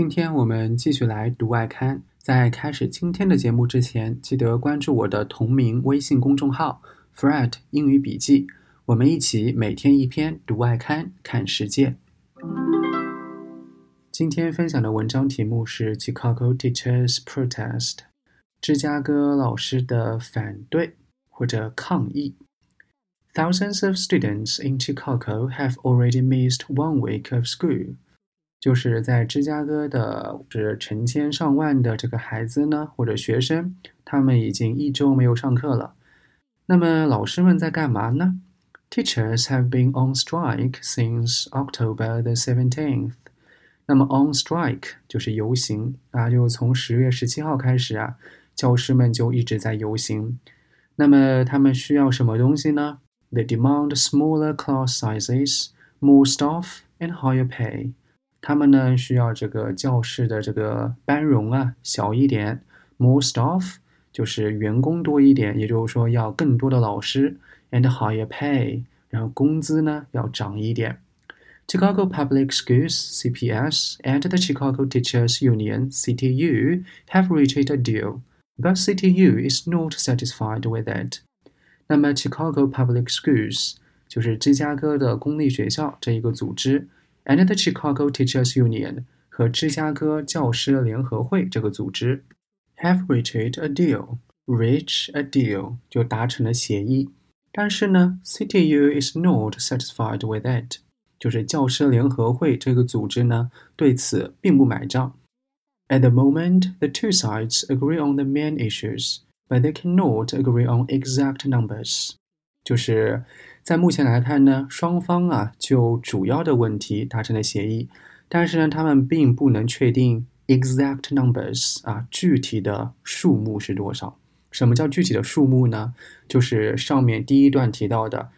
今天我们继续来读外刊。在开始今天的节目之前，记得关注我的同名微信公众号 “Fred 英语笔记”，我们一起每天一篇读外刊，看世界。今天分享的文章题目是 “Chicago Teachers Protest”，芝加哥老师的反对或者抗议。Thousands of students in Chicago have already missed one week of school. 就是在芝加哥的，是成千上万的这个孩子呢，或者学生，他们已经一周没有上课了。那么老师们在干嘛呢？Teachers have been on strike since October the seventeenth。那么 on strike 就是游行啊，就从十月十七号开始啊，教师们就一直在游行。那么他们需要什么东西呢？They demand smaller class sizes, more staff, and higher pay. 他们呢需要这个教室的这个班容啊小一点，more staff 就是员工多一点，也就是说要更多的老师，and higher pay，然后工资呢要涨一点。Chicago Public Schools (CPS) and the Chicago Teachers Union (CTU) have reached a deal, but CTU is not satisfied with it. 那么 Chicago Public Schools 就是芝加哥的公立学校这一个组织。 and the Chicago Teachers Union 和芝加哥教师联合会这个组织 have reached a deal. Reach a deal 就达成了协议，但是呢，CTU is not satisfied with it，就是教师联合会这个组织呢对此并不买账。At the moment, the two sides agree on the main issues, but they cannot agree on exact numbers. 就是在目前来看呢，双方啊就主要的问题达成了协议，但是呢，他们并不能确定 exact numbers 啊具体的数目是多少。什么叫具体的数目呢？就是上面第一段提到的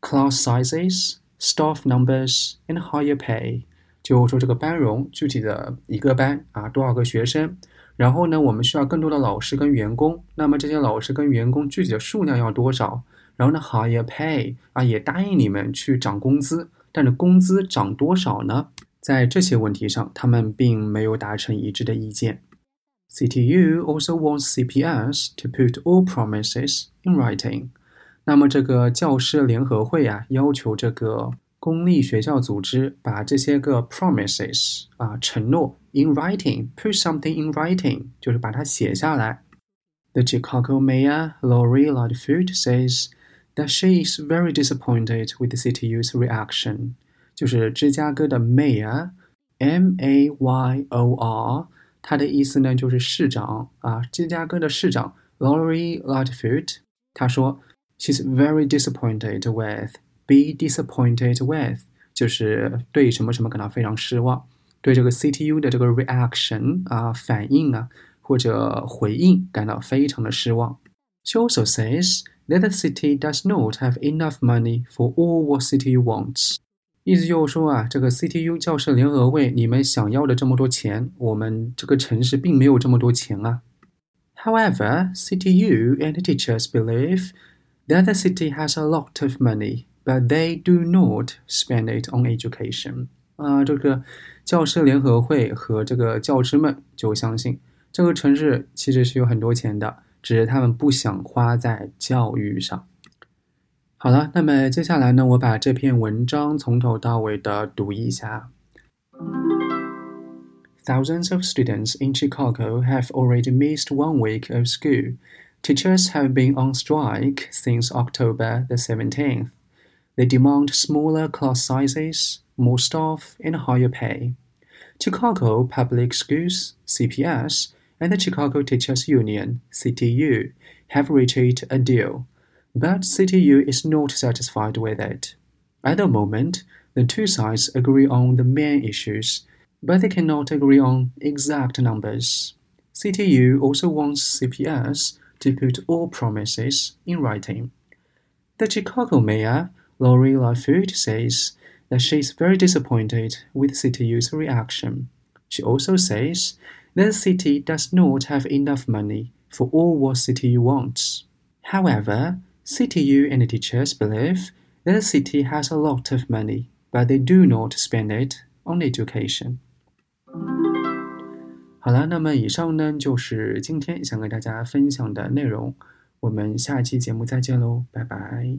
class sizes, staff numbers and higher pay，就说这个班容具体的一个班啊多少个学生，然后呢，我们需要更多的老师跟员工，那么这些老师跟员工具体的数量要多少？然后呢，higher pay 啊，也答应你们去涨工资，但是工资涨多少呢？在这些问题上，他们并没有达成一致的意见。CTU also wants CPS to put all promises in writing。那么这个教师联合会啊，要求这个公立学校组织把这些个 promises 啊承诺 in writing，put something in writing，就是把它写下来。The Chicago mayor Lori Lightfoot says that she is very disappointed with the CTU's reaction。就是芝加哥的 mayor，M A Y O R，它的意思呢就是市长啊，芝加哥的市长 Lori Lightfoot，他说 she's very disappointed with，be disappointed with，就是对什么什么感到非常失望，对这个 CTU 的这个 reaction 啊反应啊或者回应感到非常的失望。She also says that city does not have enough money for all what CTU wants。意思就是说啊，这个 CTU 教室联合会，你们想要的这么多钱，我们这个城市并没有这么多钱啊。However, CTU and teachers believe that the city has a lot of money, but they do not spend it on education. 啊、呃，这个教师联合会和这个教师们就相信，这个城市其实是有很多钱的。只是他们不想花在教育上。好了，那么接下来呢，我把这篇文章从头到尾的读一下。Thousands of students in Chicago have already missed one week of school. Teachers have been on strike since October the 17th. They demand smaller class sizes, more staff, and higher pay. Chicago Public Schools, CPS, and the Chicago Teachers Union (CTU) have reached a deal, but CTU is not satisfied with it. At the moment, the two sides agree on the main issues, but they cannot agree on exact numbers. CTU also wants CPS to put all promises in writing. The Chicago mayor, Lori Lightfoot, says that she is very disappointed with CTU's reaction. She also says the city does not have enough money for all what CTU wants. However, CTU and the teachers believe that the city has a lot of money, but they do not spend it on education. 好了，那么以上呢就是今天想跟大家分享的内容，我们下期节目再见喽，拜拜。